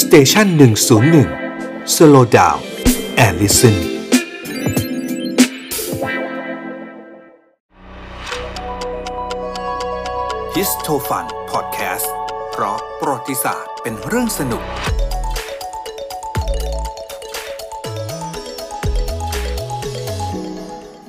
Station หนึ่งศูนย์หนึ่ง slow down and listen HistoFun Podcast เพราะประวัติศาสตร์เป็นเรื่องสนุก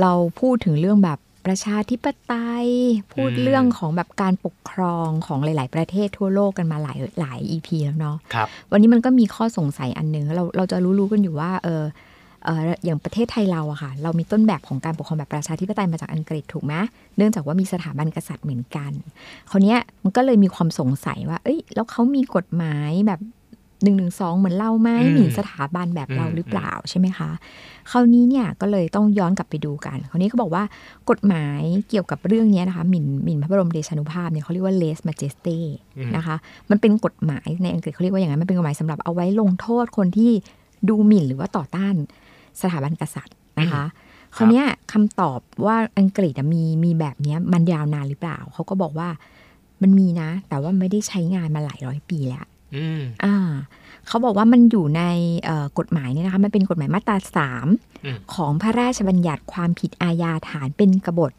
เราพูดถึงเรื่องแบบ ประชาธิปไตย พูดเรื่องของแบบการปกครองของหลาย ๆ ประเทศทั่วโลกกันมาหลายหลาย EP แล้วเนาะครับวันนี้มันก็มีข้อสงสัยอันหนึ่งเราเราจะรู้ๆกันอยู่ว่าเออเอออย่างประเทศไทยเราอะค่ะ เรามีต้นแบบของการปกครองแบบประชาธิปไตยมาจากอังกฤษถูกไหมเนื่องจากว่ามีสถาบันกษัตริย์เหมือนกันคราวเนี้ยมันก็เลยมีความสงสัยว่า เอ้ย แล้วเขามีกฎหมายแบบ หนึ่งหนึ่งสองเหมือนเราไหมอืมมีสถาบันแบบเราอืมหรือเปล่าใช่ไหมคะคราวนี้เนี่ยก็เลยต้องย้อนกลับไปดูกันคราวนี้เขาบอกว่ากฎหมายเกี่ยวกับเรื่องเนี้ยนะคะหมิ่นหมิ่นพระบรมเดชานุภาพเนี่ยเขาเรียกว่า lese majesty อืมนะคะมันเป็นกฎหมายในอังกฤษเขาเรียกว่าอย่างนั้นมันเป็นกฎหมายสำหรับเอาไว้ลงโทษคนที่ดูหมิ่นหรือว่าต่อต้านสถาบันกษัตริย์นะคะคราวเนี้ยคำตอบว่าอังกฤษอะมีมีแบบเนี้ยมันยาวนานหรือเปล่า เขาก็บอกว่ามันมีนะ แต่ว่าไม่ได้ใช้งานมาหลายร้อยปีแล้ว อืมอ่าเขาบอกว่ามันอยู่ในเอ่อกฎหมายเนี่ยนะคะมันเป็นกฎหมายมาตราสามอืมของพระราชบัญญัติความผิดอาญาฐานเป็นกบฏ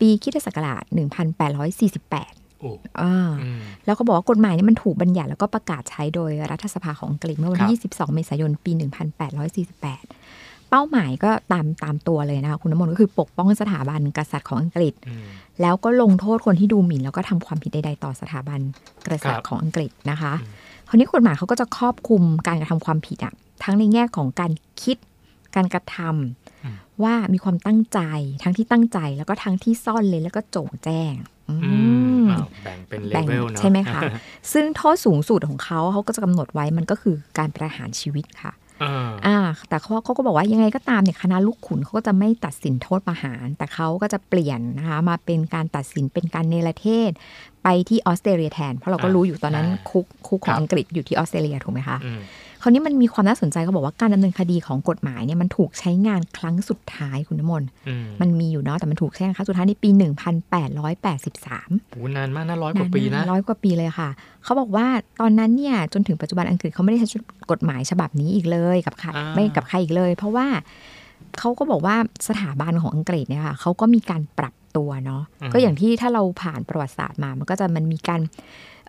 ปีคริสตศักราช 1848โอ้อ่าอืมแล้วก็บอกว่ากฎหมายเนี้มันถูกบัญญัติแล้วก็ประกาศใช้โดยรัฐสภาของอังกฤษเมื่อวันครัที่บ22 เมษายน ปี 1848 เป้าหมายก็ตามตามตัวเลยนะคะคุณน้ำมนต์ก็คือปกป้องสถาบันกษัตริย์ของอังกฤษอืมแล้วก็ลงโทษคนที่ดูหมิ่น แล้วก็ทำความผิดใดๆต่อสถาบันกษัตครัริบย์ของอังกฤษนะคะอืม คราวนี้กฎหมายเขาก็จะครอบคลุมการกระทำความผิดอะทั้งในแง่ของการคิด การกระทำว่ามีความตั้งใจ ทั้งที่ตั้งใจแล้วก็ทั้งที่ซ่อนเลนแล้วก็โจงแจ้งอือืมมอ้าวแบ่งเป็นเลแบ่งเวลเนาะใช่ไหมคะ ซึ่งโทษสูงสุดของเขาเขาก็จะกำหนดไว้มันก็คือการประหารชีวิตค่ะ อ่าอ่าแต่เขาเขาก็บอกว่ายังไงก็ตามเนี่ยคณะลูกขุนเขาก็จะไม่ตัดสินโทษประหาร แต่เขาก็จะเปลี่ยนนะคะมาเป็นการตัดสินเป็นการเนรเทศ ไปที่ออสเตรเลียแทน เพราะเราก็รู้อยู่ตอนนั้นคุกคุกของอังกฤษอยู่ที่ออสเตรเลียถูกไหมคะอืม คราวนี้มันมีความน่าสนใจเขาบอกว่าการดำเนินคดีของกฎหมายเนี่ยมันถูกใช้งานครั้งสุดท้ายคุณน้ำมนต์อืมมันมีอยู่เนาะแต่มันถูกใช้งานครั้งสุดท้ายในปี 1883โหนานมากนะร้อยกว่าปีนะร้อยกว่าปีเลยค่ะ เขาบอกว่าตอนนั้นเนี่ยจนถึงปัจจุบันอังกฤษเขาไม่ได้ใช้กฎหมายฉบับนี้อีกเลยกับใครอ่าไม่กับใครอีกเลย เพราะว่าเขาก็บอกว่าสถาบันของอังกฤษเนี่ยค่ะเขาก็มีการปรับตัวเนาะก็อย่างที่ถ้าเราผ่านประวัติศาสตร์มามันก็จะมันมีการ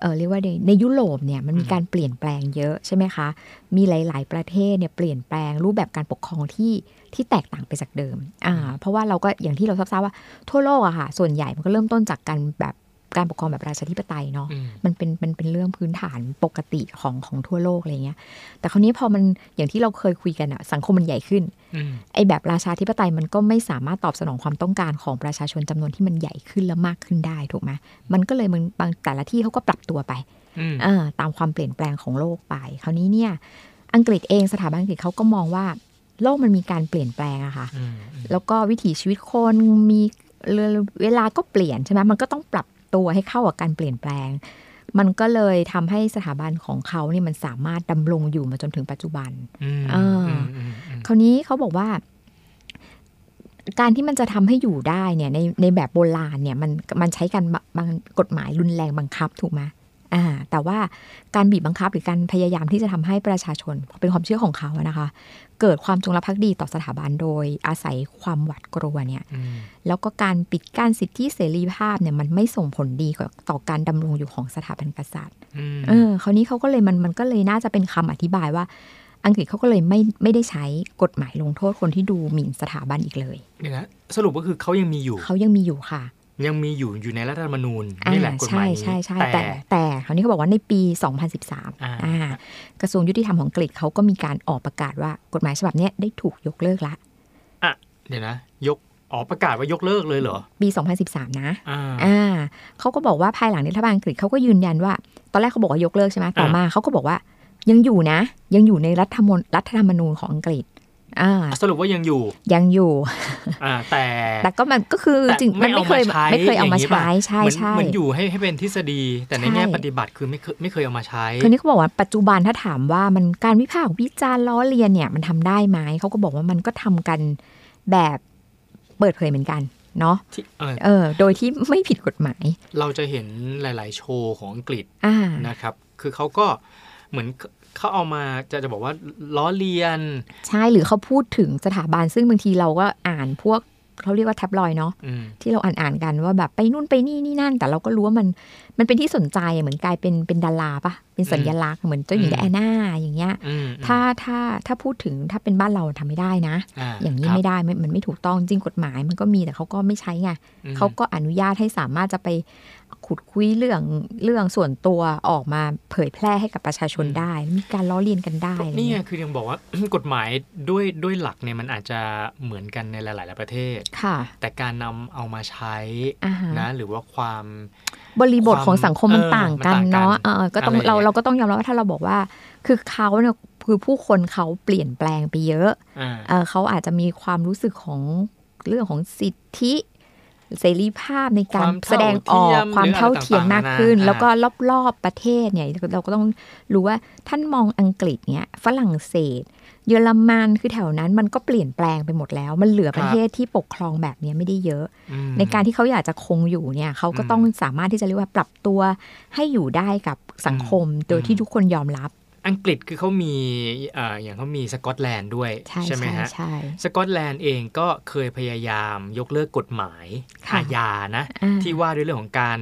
เออเรียกว่าในในยุโรปเนี่ยมันมีการเปลี่ยนแปลงเยอะใช่ไหมคะ มีหลาย ๆ ประเทศเนี่ยเปลี่ยนแปลงรูปแบบการปกครองที่ที่แตกต่างไปจากเดิมอ่าเพราะว่าเราก็อย่างที่เราทราบๆว่าทั่วโลกอะค่ะส่วนใหญ่มันก็เริ่มต้นจากการแบบ การปกครองแบบราชาธิปไตยเนาะอืมมันเป็นมันเป็นเรื่องพื้นฐานปกติของของทั่วโลกอะไรเงี้ย แต่คราวนี้พอมันอย่างที่เราเคยคุยกันอะสังคมมันใหญ่ขึ้นอืมไอ้แบบราชาธิปไตยมันก็ไม่สามารถตอบสนองความต้องการของประชาชนจำนวนที่มันใหญ่ขึ้นและมากขึ้นได้ถูกไหมมันก็เลยมันบางแต่ละที่เขาก็ปรับตัวไปอืมเออตามความเปลี่ยนแปลงของโลกไป คราวนี้เนี่ยอังกฤษเองสถาบันอังกฤษเขาก็มองว่า โลกมันมีการเปลี่ยนแปลงอะค่ะอืมอืมแล้วก็วิถีชีวิตคนมีเวลาก็เปลี่ยนใช่ไหมมันก็ต้องปรับ ตัวให้เข้ากับการเปลี่ยนแปลง มันก็เลยทำให้สถาบันของเขาเนี่ยมันสามารถดำรงอยู่มาจนถึงปัจจุบันอืมอ่าอืมอืมอืมคราวนี้เขาบอกว่า การที่มันจะทำให้อยู่ได้เนี่ยในในแบบโบราณเนี่ยมันมันใช้การบางกฎหมายรุนแรงบังคับถูกไหม อ่าแต่ว่าการบีบบังคับหรือการพยายามที่จะทำให้ประชาชนเป็นความเชื่อของเขาอะนะคะ เกิดความจงรักภักดีต่อสถาบันโดยอาศัยความหวาดกลัวเนี่ยอืมแล้วก็การปิดกั้นสิทธิเสรีภาพเนี่ยมันไม่ส่งผลดีกับต่อการดำรงอยู่ของสถาบันกษัตริย์อืมเออคราวนี้เขาก็เลยมันมันก็เลยน่าจะเป็นคำอธิบายว่าอังกฤษเขาก็เลยไม่ไม่ได้ใช้กฎหมายลงโทษคนที่ดูหมิ่นสถาบันอีกเลยเดี๋ยวนะสรุปก็คือเขายังมีอยู่เขายังมีอยู่ค่ะ ยังมีอยู่อยู่ในรัฐธรรมนูญอ่านี่แหละกฎหใช่มายใช่ใช่นี้แต่แต่คราวนี้เขาบอกว่าในปี 2013อ่าอ่ากระทรวงยุติธรรมของอังกฤษเขาก็มีการออกประกาศว่ากฎหมายฉบับเนี้ยได้ถูกยกเลิกละอะเดี๋ยวนะ ยกอ๋อประกาศว่ายกเลิกเลยเหรอ ปี 2013 นะอ่าอ่าเขาก็บอกว่าภายหลังในรัฐบาลอังกฤษเขาก็ยืนยันว่า ตอนแรกเขาบอกว่ายกเลิกใช่ไหมต่อมาเขาก็บอกว่ายังอยู่นะ ยังอยู่ในรัฐธรรมนรัฐธรรมนูญของอังกฤษ อ่าสรุปว่ายังอยู่ ยังอยู่ อ่า แต่ แต่ก็มันก็คือแต่จริงมันไม่เคยใช้ไม่เคยเอามาย่งนี้ใช้ป่ะใช่เหมือนใช่เหมือนอยู่ให้ให้เป็นทฤษฎี แต่ในใช่แง่ปฏิบัติคือไม่เคยไม่เคยเอามาใช้คือนี่เขาบอกว่าปัจจุบันถ้าถามว่ามันการวิพากษ์วิจารณ์ล้อเลียนเนี่ยมันทำได้ไหมเขาก็บอกว่ามันก็ทำกันแบบเปิดเผยเหมือนกันเนาะที่เออเออ โดยที่ไม่ผิดกฎหมาย เราจะเห็นหลาย ๆ โชว์ของอังกฤษอ่านะครับ คือเขาก็เหมือน เขาเอามาจะจะบอกว่าล้อเลียน ใช่หรือเขาพูดถึงสถาบันซึ่งบางทีเราก็อ่านพวกเขาเรียกว่าแท็บลอยเนาะอืมที่เราอ่านอ่านๆกันว่าแบบไปนู่นไปนี่นี่นั่น แต่เราก็รู้ว่ามันมันเป็นที่สนใจเหมือนกลายเป็นเป็นดาราปะเป็นสัญลักษณ์เหมือนเจ้าหญิงอืมไดอาน่าอย่างเงี้ยอืมถ้าถ้าถ้าพูดถึงถ้าเป็นบ้านเราทำไม่ได้นะ อย่างนี้ครับไม่ได้ไม่มันไม่ถูกต้องจริงกฎหมาย มันก็มีแต่เขาก็ไม่ใช้ไงอืมเขาก็อนุญาตให้สามารถจะไป ขุดคุยเรื่องเรื่องส่วนตัวออกมาเผยแพร่ให้กับประชาชนได้ มีการล้อเลียนกันได้อะไรนี่ไงเงี้ยคือยังบอกว่ากฎหมายด้วยด้วยหลักเนี่ยมันอาจจะเหมือนกันในหลาย ๆ ประเทศค่ะ แต่การนำเอามาใช้อ่าฮะนะหรือว่าความบริบทของสังคมมันเออต่างกันมันต่างกันเนาะเออก็ต้องอะไรอย่างเราเงี้ยเราก็ต้องยอมรับว่าถ้าเราบอกว่า คือเขาเนี่ยคือผู้คนเขาเปลี่ยนแปลงไปเยอะอ่าเออเขาอาจจะมีความรู้สึกของเรื่องของสิทธิ เสรีภาพในการแสดงออกความเท่าเทียมมากขึ้น แล้วก็รอบๆประเทศเนี่ยเราก็ต้องรู้ว่าท่านมองอังกฤษเนี่ยฝรั่งเศส เยอรมันคือแถวนั้นมันก็เปลี่ยนแปลงไปหมดแล้ว มันเหลือประเทศที่ปกครองแบบเนี้ยไม่ได้เยอะอืมในการที่เขาอยากจะคงอยู่เนี่ยเขาก็อืมต้องสามารถที่จะเรียกว่าปรับตัวให้อยู่ได้กับสังคมโดยอืมที่ทุกคนยอมรับ อังกฤษคือเขามีเอ่ออย่างเขามีสกอตแลนด์ด้วย ใช่ไหมใช่ฮะใช่สกอตแลนด์เองก็เคยพยายามยกเลิกกฎหมายค่ะอาญานะอ่าที่ว่าด้วยเรื่องของการ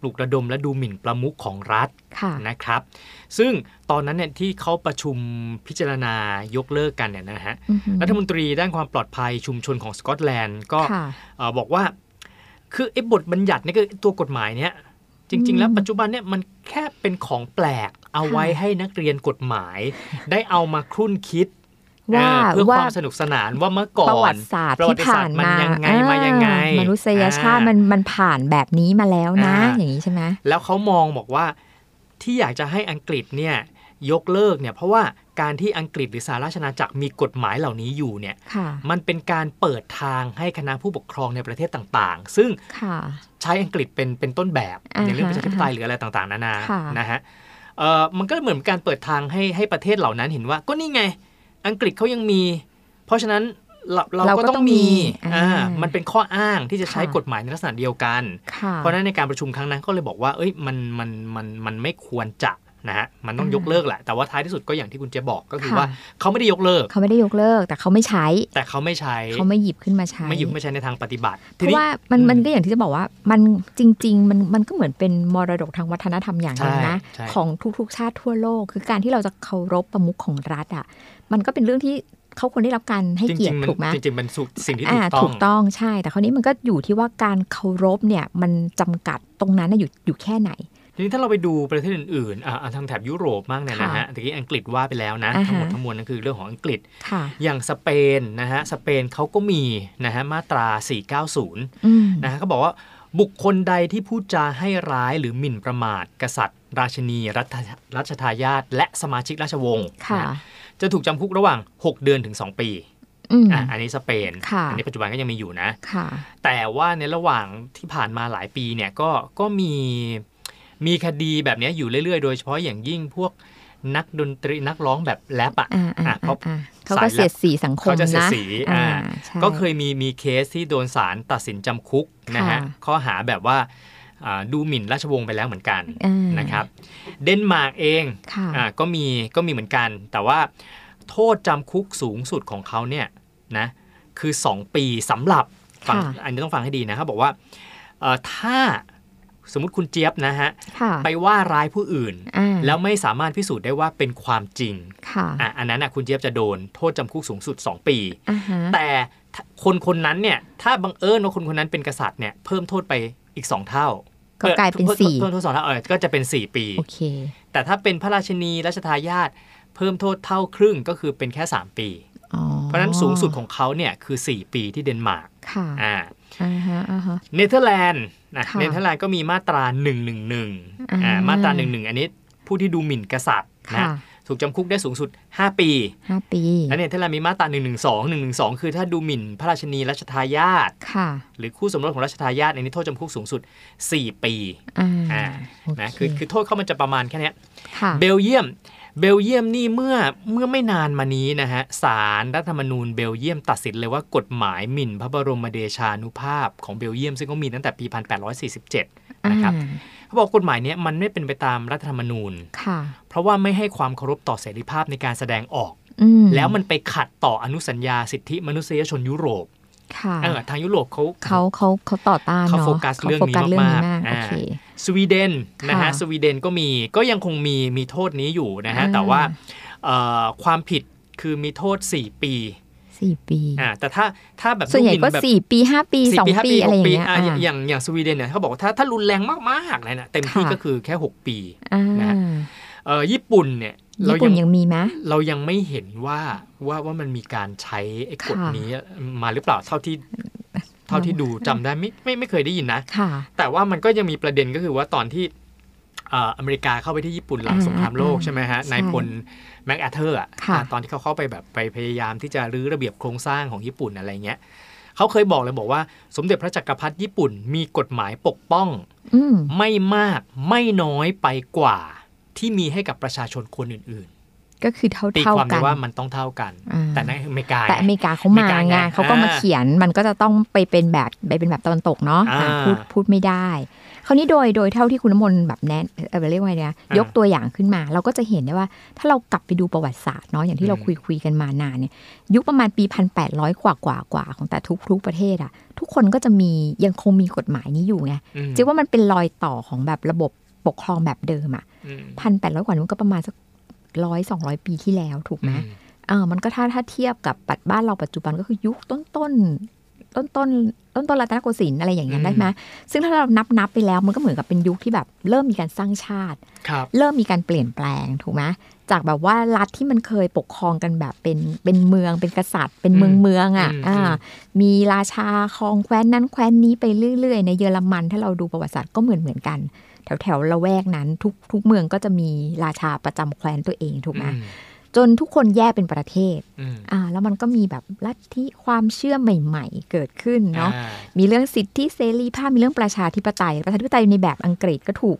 ปลุกระดมและดูหมิ่นประมุขของรัฐค่ะนะครับ ซึ่งตอนนั้นเนี่ยที่เขาประชุมพิจารณายกเลิกกันเนี่ยนะฮะอือหือรัฐมนตรีด้านความปลอดภัยชุมชนของสกอตแลนด์ก็ค่ะเอ่อบอกว่า คือไอ้บทบัญญัติเนี่ยคือตัวกฎหมายเนี่ยจริง ๆ แล้วอืมปัจจุบันเนี่ยมันแค่เป็นของแปลก เอาไว้ค่ะให้นักเรียนกฎหมาย ได้เอามาครุ่นคิดว่าเออเพื่อว่าความสนุกสนานว่าเมื่อก่อนประวัติศาสตร์ประวัที่ติศาผ่าสตนร์มันมายังไงอ่มายังไง มนุษยชาติอ่ามัมันมันผ่านแบบนี้มาแล้วนะอ่าอย่างนี้ใช่ไหมแล้วเขามองบอกว่าที่อยากจะให้อังกฤษเนี่ยยกเลิกเนี่ยเพราะว่าการที่อังกฤษหรือสหราชอาณาจักรมีกฎหมายเหล่านี้อยู่เนี่ยค่ะมันเป็นการเปิดทางให้คณะผู้ปกครองในประเทศต่างๆ ซึ่งค่ะใช้อังกฤษเป็นเป็นต้นแบบอ่าอย่างเรื่องฮะประชาธิปไตยหรืออะไรต่างๆ นานาค่ะนะฮะเอ่อ มันก็เหมือนการเปิดทางให้ให้ประเทศเหล่านั้นเห็นว่า ก็นี่ไงอังกฤษเขายังมี เพราะฉะนั้นเราเราเราก็ก็ต้องมีต้องมีอ่าอ่ามันเป็นข้ออ้างที่จะใช้ค่ะกฎหมายในลักษณะเดียวกันค่ะเพราะฉะนั้นในการประชุมครั้งนั้นก็เลยบอกว่า เอ้ยมันมันมันมันไม่ควรจะ นะฮะมันต้องอ่ายยกเลิกแหละ แต่ว่าท้ายที่สุดก็อย่างที่คุณเจยบบอกก็คือค่ะว่าเขาไม่ได้ยกเลิก เขาไม่ได้ยกเลิก แต่เขาไม่ใช้ แต่เขาไม่ใช้เขาไม่หยิบขึ้นมาใช้ ไม่หยิบไม่ใช้ในทางปฏิบัติ เพราะว่ามันอืมมันก็อย่างที่จะบอกว่ามันจริง ๆ มันมันก็เหมือนเป็นมรดกทางวัฒนธรรมอย่างหนึ่งนะใช่ใช่ของทุกๆ ชาติทั่วโลก คือการที่เราจะเคารพประมุขของรัฐอะมันก็เป็นเรื่องที่เขาควรได้รับการให้จเกียรริงติๆมันถูกไหมจริงๆมันสุสิ่งที่อ่าถูกต้องถูกต้องใช่ แต่คราวนี้มันก็อยู่ที่ว่าการเคารพเนี่ยมันจำกัดตรงนั้นน่ะอยู่อยู่แค่ไหน ทีนี้ถ้าเราไปดูประเทศอื่นๆอ่าอ่าทางแถบยุโรปมากเนี่ยนะฮะตะกี้อังกฤษว่าไปแล้วนะอ่าฮะทั้งหมดทั้งมวลนั่นคือเรื่องของอังกฤษค่ะอย่างสเปนนะฮะสเปนเขาก็มีนะฮะมาตรา 490อืมนะฮะเขาบอกว่าบุคคลใดที่พูดจาให้ร้ายหรือหมิ่นประมาท กษัตริย์ ราชินี รัฐรัชทายาทและสมาชิกราชวงศ์ค่ะนะจะถูกจำคุกระหว่าง 6 เดือนถึง 2 ปีอืมอะอันนี้สเปนค่ะอันี้ปัจจุบันก็ยังมีอยู่นะค่ะแต่ว่าในระหว่างที่ผ่านมาหลายปีเนี่ยก็ก็มี มีคดีแบบเนี้ยอยู่เรื่อยๆ โดยเฉพาะอย่างยิ่งพวกนักดนตรีนักร้องแบบแรปอะอ่าอ่าอะเพราะอ่าเขาก็เสียดสีสังคมเขาจะเสียนะดสีอ่าใช่ก็เคยมีมีเคสที่โดนศาลตัดสินจำคุกนะฮะค่ะข้อหาแบบว่าอ่าดูหมิ่นราชวงศ์ไปแล้วเหมือนกันอ่านะครับ เดนมาร์กเองค่ะอ่าก็มีก็มีเหมือนกัน แต่ว่าโทษจำคุกสูงสุดของเขาเนี่ยนะคือ 2 ปีสำหรับฟังค่ะอันนี้ต้องฟังให้ดีนะเขาบอกว่าเอ่อถ้า สมมติคุณเจี๊ยบนะฮะค่ะไปว่าร้ายผู้อื่นอ่าแล้วไม่สามารถพิสูจน์ได้ว่าเป็นความจริงค่ะอะอันนั้นนะคุณเจี๊ยบจะโดนโทษจำคุกสูงสุด 2 ปีอ่าฮะแต่ถ้าคนคนนั้นเนี่ยถ้าบังเอิญว่าคนคนนั้นเป็นกษัตริย์เนี่ยเพิ่มโทษไปอีก 2 เท่าก็กลายเป็นพิ่มสี่เพิ่มโทษสองเท่าเออก็จะเป็น 4 ปีโอเคแต่ถ้าเป็นพระราชินีรัชทายาทเพิ่มโทษเท่าครึ่งก็คือเป็นแค่ 3 ปีอ๋อ เพราะฉะนั้นสูงสุดของเขาเนี่ยคือ 4 ปีที่เดนมาร์กค่ะอ่าอ่าฮะอ่าฮะเนเธอร์แลนด์นะค่ะเนเธอร์แลนด์ก็มีมาตรา 111อ่าอ่ามาตรา 11 อันนี้ผู้ที่ดูหมิ่นกษัตริย์นะค่ะถูกจำคุกได้สูงสุด 5 ปีห้าปี และเนเธอร์แลนด์มีมาตรา112 112 คือถ้าดูหมิ่นพระราชินีรัชทายาทค่ะหรือคู่สมรสของรัชทายาทอันนี้โทษจำคุกสูงสุด 4 ปีอ่าอ่าโอเคนะคือคือโทษเขามันจะประมาณแค่เนี้ยค่ะเบลเยียม เบลเยียมนี่เมื่อเมื่อไม่นานมานี้นะฮะศาลรัฐธรรมนูญเบลเยียมตัดสินเลยว่ากฎหมายหมิ่นพระบรมเดชานุภาพของเบลเยียม ซึ่งก็มีตั้งแต่ปี 1847 นะครับอ่าเขาบอกกฎหมายเนี้ยมันไม่เป็นไปตามรัฐธรรมนูญค่ะเพราะว่าไม่ให้ความเคารพต่อเสรีภาพในการแสดงออกอืมแล้วมันไปขัดต่ออนุสัญญาสิทธิมนุษยชนยุโรปค่ะเออทางยุโรปเขาเขาเขาเขาต่อต้านเขาเนาะโฟกัสเรื่องโฟกัสนี้เรื่องนี้มากๆ มากอ่าโอเคสวีเดนนะฮะค่ะสวีเดนก็มีก็ยังคงมีมีโทษนี้อยู่นะฮะอ่าแต่ว่าเอ่อความผิดคือมีโทษ 4 ปีสี่ปีอ่าแต่ถ้าถ้าแบบส่วนใหญ่ดูมิ่ก็แบบสี่ปีห้าปีสี่สองห้าปีอะไรอย่างเงี้ยหกปีอ่าอะอย่างอย่างสวีเดนเนี่ยเขาบอกว่าถ้าถ้ารุนแรงมากๆเลยนะเต็มที่ค่ะก็คือแค่ 6 ปีอ่านะฮะเออญี่ปุ่นเนี่ยเราญี่ปุ่นยังมีไหมเรายังไม่เห็นว่าว่าว่ามันมีการใช้ไอ้กฎค่ะนี้มาหรือเปล่าเท่าที่เท่าที่ดูจำได้ไม่ไม่ไม่เคยได้ยินนะค่ะแต่ว่ามันก็ยังมีประเด็นก็คือว่าตอนที่เอ่ออเมริกาเข้าไปที่ญี่ปุ่นหลังอ่าสงครามโลกอ่าใช่ไหมฮะใช่นายพลแม็กอาเธอร์อะค่ะอ่าตอนที่เขาเข้าไปแบบไปพยายามที่จะรื้อระเบียบโครงสร้างของญี่ปุ่นอะไรเงี้ยเขาเคยบอกเลยบอกว่า สมเด็จพระจักรพรรดิญี่ปุ่นมีกฎหมายปกป้องอืมไม่มากไม่น้อยไปกว่าที่มีให้กับประชาชนคนอื่น ก็คือเท่าๆตีเท่าความกัได้นว่ามันต้องเท่ากันอ่าแต่ในอเมริกาแต่อเมริกาเขามาอเมริกาไงไงเขาก็มาอ่าเขียนมันก็จะต้องไปเป็นแบบไปเป็นแบบตะวันตกเนาะอ่าอ่าพูดพูดไม่ได้คราวนี้โดยโดยเท่าที่คุณน้ำมนต์แบบแนะเออเรียกว่าไงเนี่ยอ่ายยกตัวอย่างขึ้นมา เราก็จะเห็นได้ว่า ถ้าเรากลับไปดูประวัติศาสตร์เนาะอย่างที่เราอืมคุยคุยกันมานานเนี่ยยุคประมาณปีพันแปดร้อยกว่ากว่ากว่าของแต่ทุกทุกประเทศอะทุกคนก็จะมียังคงมีกฎหมายนี้อยู่ไงอืมจึงว่ามันเป็นรอยต่อของแบบระบบปกครองแบบเดิมอะอืมพันแปดร้อยกว่านี้มันก็ประมาณสัก ร้อยสองร้อยปีที่แล้วถูกไหมอืมเออมันก็ถ้าถ้าเทียบกับปัจบ้านเราปัจจุบันก็คือยุคต้นต้นต้นต้นต้นต้นรัตนโกสินทร์อะไรอย่างเงี้ยอืมได้ไหมซึ่งถ้าเรานับนับไปแล้วมันก็เหมือนกับเป็นยุคที่แบบเริ่มมีการสร้างชาติครับเริ่มมีการเปลี่ยนแปลงถูกไหมจากแบบว่ารัฐที่มันเคยปกครองกันแบบเป็นเป็นเมืองเป็นกษัตริย์ เป็นเมืองอืมเมืองอะอืมอ่าอืมมีราชาครองแคว้นนั้นแคว้นนี้ไปเรื่อยๆ ในเยอรมันถ้าเราดูประวัติศาสตร์ก็เหมือนเหมือนกัน แถวแถวๆละแวกนั้น ทุกทุกเมืองก็จะมีราชาประจำแคว้นตัวเองถูกไหมอืมจนทุกคนแยกเป็นประเทศอืมอ่าแล้วมันก็มีแบบลัทธิความเชื่อใหม่ ๆ เกิดขึ้นเนาะอ่มีเรื่องสิทธิเสรีภาพมีเรื่องประชาธิปไตย ประชาธิปไตยในแบบอังกฤษก็ถูก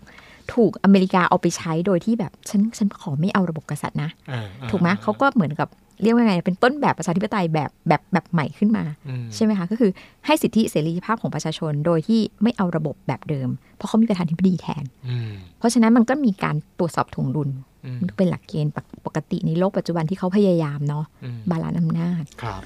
ถูกอเมริกาเอาไปใช้โดยที่แบบฉันฉันขอไม่เอาระบบกษัตริย์นะอ่าอ่าถูกไหมเขาก็เหมือนกับ เรียกว่าไง เป็นต้นแบบประชาธิปไตยแบบแบบแบบใหม่ขึ้นมาอืมใช่ไหมคะก็คือให้สิทธิเสรีภาพของประชาชนโดยที่ไม่เอาระบบแบบเดิม เพราะเขามีประธานาธิบดีแทนอืมเพราะฉะนั้นมันก็มีการตรวจสอบถ่วงดุลอืมเป็นหลักเกณฑ์ปกติในโลกปัจจุบันที่เขาพยายามเนาะอืม balance อำนาจครับ